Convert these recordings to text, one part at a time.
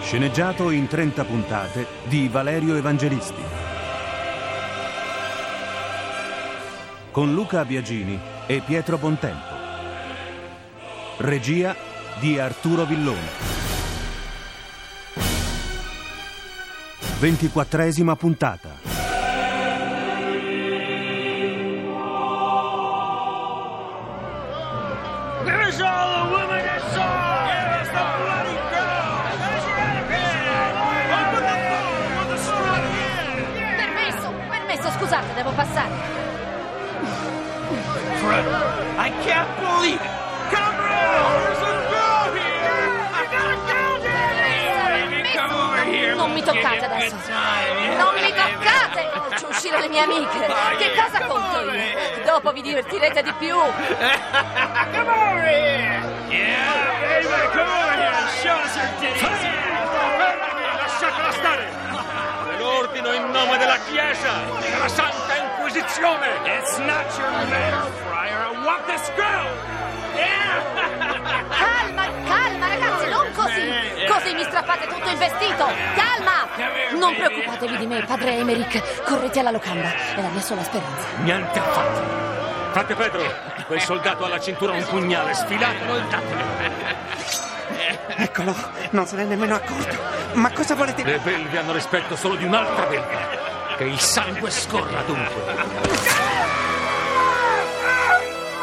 Sceneggiato in 30 puntate di Valerio Evangelisti. Con Luca Biagini e Pietro Bontempo. Regia di Arturo Villone. Ventiquattresima puntata. Scusate, devo passare. Fred, I can't believe it! Come! There's a girl here! I got a girl here! Baby, come over here. Non mi toccate adesso. Non mi toccate! Faccio uscire le mie amiche. Che cosa conto io? Dopo vi divertirete di più. Come over here! Yeah, baby, come over here show us your titties! Ordino in nome della Chiesa, della Santa Inquisizione! It's not your matter, friar. I want this girl! Yeah! Calma, calma, ragazzi, non così. Così mi strappate tutto il vestito. Calma! Non preoccupatevi di me, padre Emerick. Correte alla locanda. È la mia sola speranza. Niente affatto! Frate Pedro, quel soldato ha alla cintura un pugnale, sfilatelo e datelo! Eccolo, non se n'è nemmeno accorto. Ma cosa volete? Le belve hanno rispetto solo di un'altra belva. Che il sangue scorra dunque.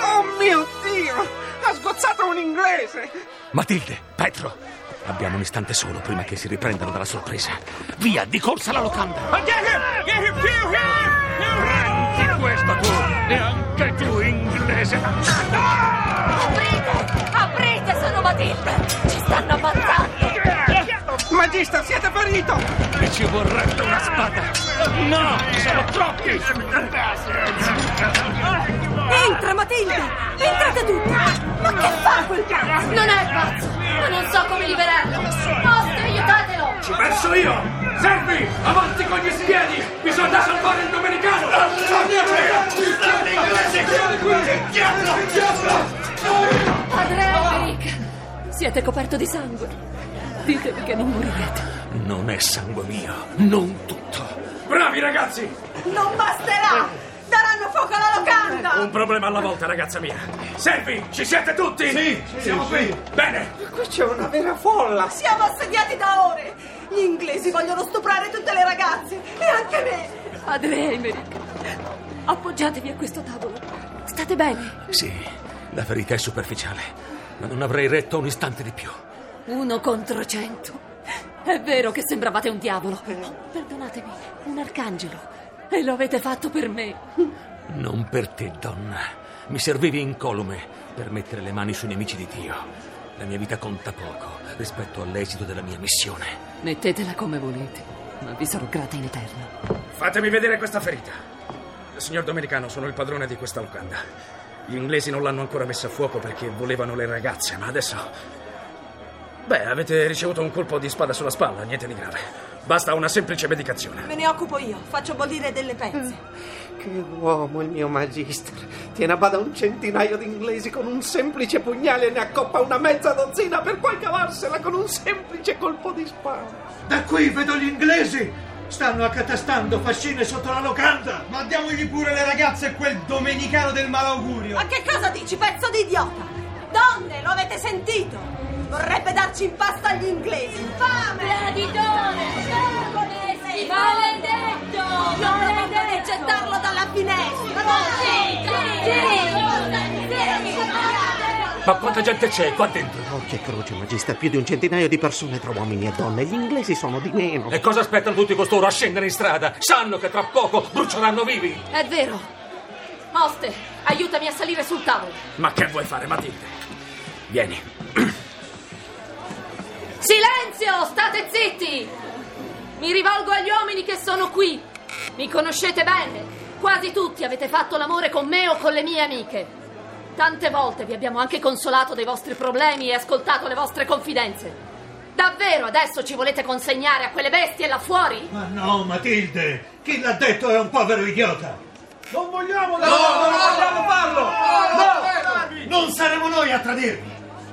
Oh mio Dio! Ha sgozzato un inglese! Matilde, Pedro, abbiamo un istante solo prima che si riprendano dalla sorpresa. Via, di corsa alla locanda. Prendi questo tu e anche tu, inglese. Aprite! Aprite, sono Matilde! Ci stanno! Magister, siete ferito! E ci vorrebbe una spada. No, sono troppi. Entra, Matilde! Entrate tutti! Ma che fa quel pazzo? Non è pazzo, ma non so come liberarlo! Poste, aiutatelo! Ci penso io! Servi! Avanti con gli spiedi! Bisogna salvare il domenicano! Padre Eric! Siete coperto di sangue. Ditemi che non morirete. Non è sangue mio, non tutto. Bravi ragazzi! Non basterà! Daranno fuoco alla locanda! Un problema alla volta, ragazza mia. Servi, ci siete tutti? Sì, siamo qui. Bene, Qui c'è una vera folla! Siamo assediati da ore! Gli inglesi vogliono stuprare tutte le ragazze e anche me! Padre Emerick, appoggiatevi a questo tavolo. State bene? Sì, la verità è superficiale, ma non avrei retto un istante di più. Uno contro cento. È vero che sembravate un diavolo. Perdonatemi, un arcangelo. E lo avete fatto per me. Non per te, donna. Mi servivi incolume per mettere le mani sui nemici di Dio. La mia vita conta poco rispetto all'esito della mia missione. Mettetela come volete, ma vi sarò grata in eterno. Fatemi vedere questa ferita. Signor Domenicano, sono il padrone di questa locanda. Gli inglesi non l'hanno ancora messa a fuoco perché volevano le ragazze, ma adesso... Beh, avete ricevuto un colpo di spada sulla spalla, niente di grave. Basta una semplice medicazione. Me ne occupo io, faccio bollire delle pezze. Che uomo il mio Magister! Tiene a bada un centinaio di inglesi con un semplice pugnale e ne accoppa una mezza dozzina per poi cavarsela con un semplice colpo di spada. Da qui vedo gli inglesi! Stanno accatastando fascine sotto la locanda! Ma diamogli pure le ragazze e quel domenicano del malaugurio! Ma che cosa dici, pezzo di idiota? Donne, lo avete sentito? Vorrebbe darci in pasta agli inglesi! Infame! Traditore! Maledetto! Non proprio gettarlo dalla finestra! Ma quanta gente c'è qua dentro? Occhio e croce, Magister, più di un centinaio di persone tra uomini e donne. Gli inglesi sono di meno. E cosa aspettano tutti costoro a scendere in strada? Sanno che tra poco brucieranno vivi! È vero. Moste, aiutami a salire sul tavolo. Ma che vuoi fare, Matilde? Vieni. State zitti! Mi rivolgo agli uomini che sono qui. Mi conoscete bene. Quasi tutti avete fatto l'amore con me o con le mie amiche. Tante volte vi abbiamo anche consolato dei vostri problemi e ascoltato le vostre confidenze. Davvero adesso ci volete consegnare a quelle bestie là fuori? Ma no, Matilde! Chi l'ha detto è un povero idiota! Non vogliamo No, non vogliamo farlo! No! Non saremo noi a tradirvi!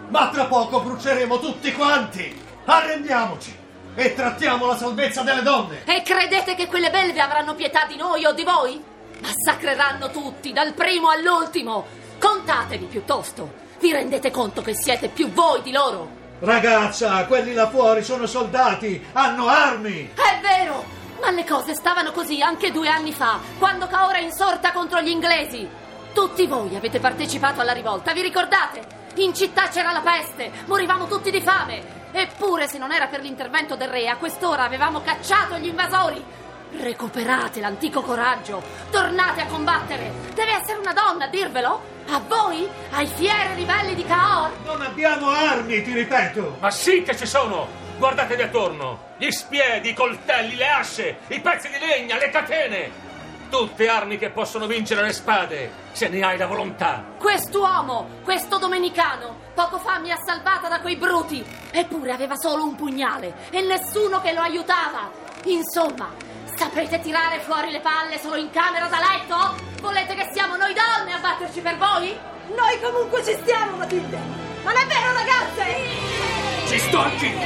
Ma tra poco bruceremo tutti quanti! Arrendiamoci! E trattiamo la salvezza delle donne! E credete che quelle belve avranno pietà di noi o di voi? Massacreranno tutti, dal primo all'ultimo. Contatevi piuttosto. Vi rendete conto che siete più voi di loro? Ragazza, quelli là fuori sono soldati! Hanno armi! È vero! Ma le cose stavano così anche due anni fa, quando Kaora è insorta contro gli inglesi. Tutti voi avete partecipato alla rivolta, vi ricordate? In città c'era la peste, morivamo tutti di fame. Eppure, se non era per l'intervento del re, a quest'ora avevamo cacciato gli invasori. Recuperate l'antico coraggio, tornate a combattere. Deve essere una donna a dirvelo? A voi? Ai fieri ribelli di Kaor? Non abbiamo armi, ti ripeto! Ma sì che ci sono! Guardatevi attorno! Gli spiedi, i coltelli, le asce, i pezzi di legna, le catene! Tutte armi che possono vincere le spade, se ne hai la volontà. Quest'uomo, questo domenicano, poco fa mi ha salvata da quei bruti. Eppure aveva solo un pugnale e nessuno che lo aiutava. Insomma, sapete tirare fuori le palle solo in camera da letto? Volete che siamo noi donne a batterci per voi? Noi comunque ci stiamo, Matilde! Non è vero, ragazze? Ci sto anch'io!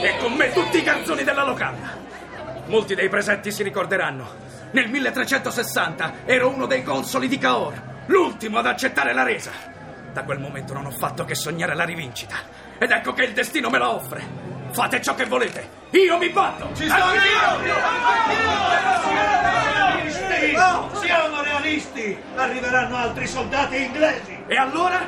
E con me tutti i garzoni della locanda. Molti dei presenti si ricorderanno. Nel 1360 ero uno dei consoli di Caor, l'ultimo ad accettare la resa. Da quel momento non ho fatto che sognare la rivincita. Ed ecco che il destino me la offre. Fate ciò che volete. Io mi batto. Ci sto Realisti! Siamo realisti! Arriveranno altri soldati inglesi! E allora?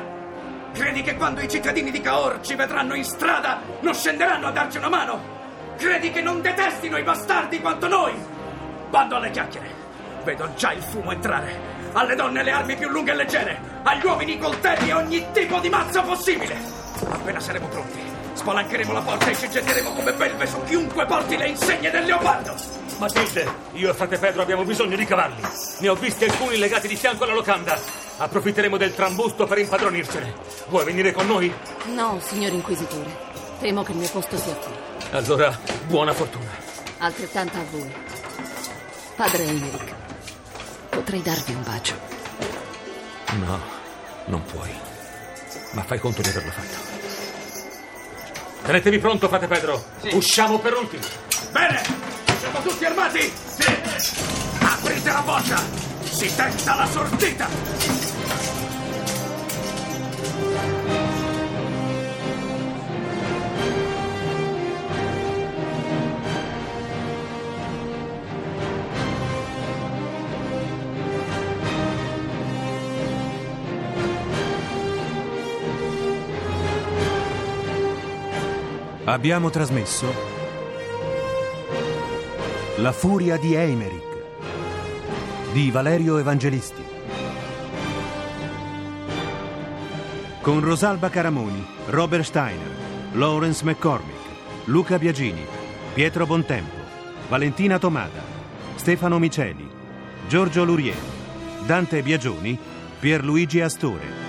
Credi che quando i cittadini di Caor ci vedranno in strada non scenderanno a darci una mano? Credi che non detestino i bastardi quanto noi? Bando alle chiacchiere. Vedo già il fumo entrare. Alle donne le armi più lunghe e leggere. Agli uomini i coltelli e ogni tipo di mazzo possibile. Appena saremo pronti, spalancheremo la porta e ci getteremo come belve su chiunque porti le insegne del leopardo. Matilde, io e frate Pedro abbiamo bisogno di cavalli. Ne ho visti alcuni legati di fianco alla locanda. Approfitteremo del trambusto per impadronircene. Vuoi venire con noi? No, signor Inquisitore. Temo che il mio posto sia qui. Allora, buona fortuna. Altrettanta a voi. Padre Emerick, potrei darvi un bacio. No, non puoi. Ma fai conto di averlo fatto. Tenetevi pronto, frate Pedro. Usciamo per ultimo. Bene! Siamo tutti armati? Sì! Aprite la porta! Si tenta la sortita! Abbiamo trasmesso La furia di Eimerick di Valerio Evangelisti con Rosalba Caramoni, Robert Steiner, Lawrence McCormick, Luca Biagini, Pietro Bontempo, Valentina Tomada, Stefano Miceli, Giorgio Lurieri, Dante Biagioni, Pierluigi Astore.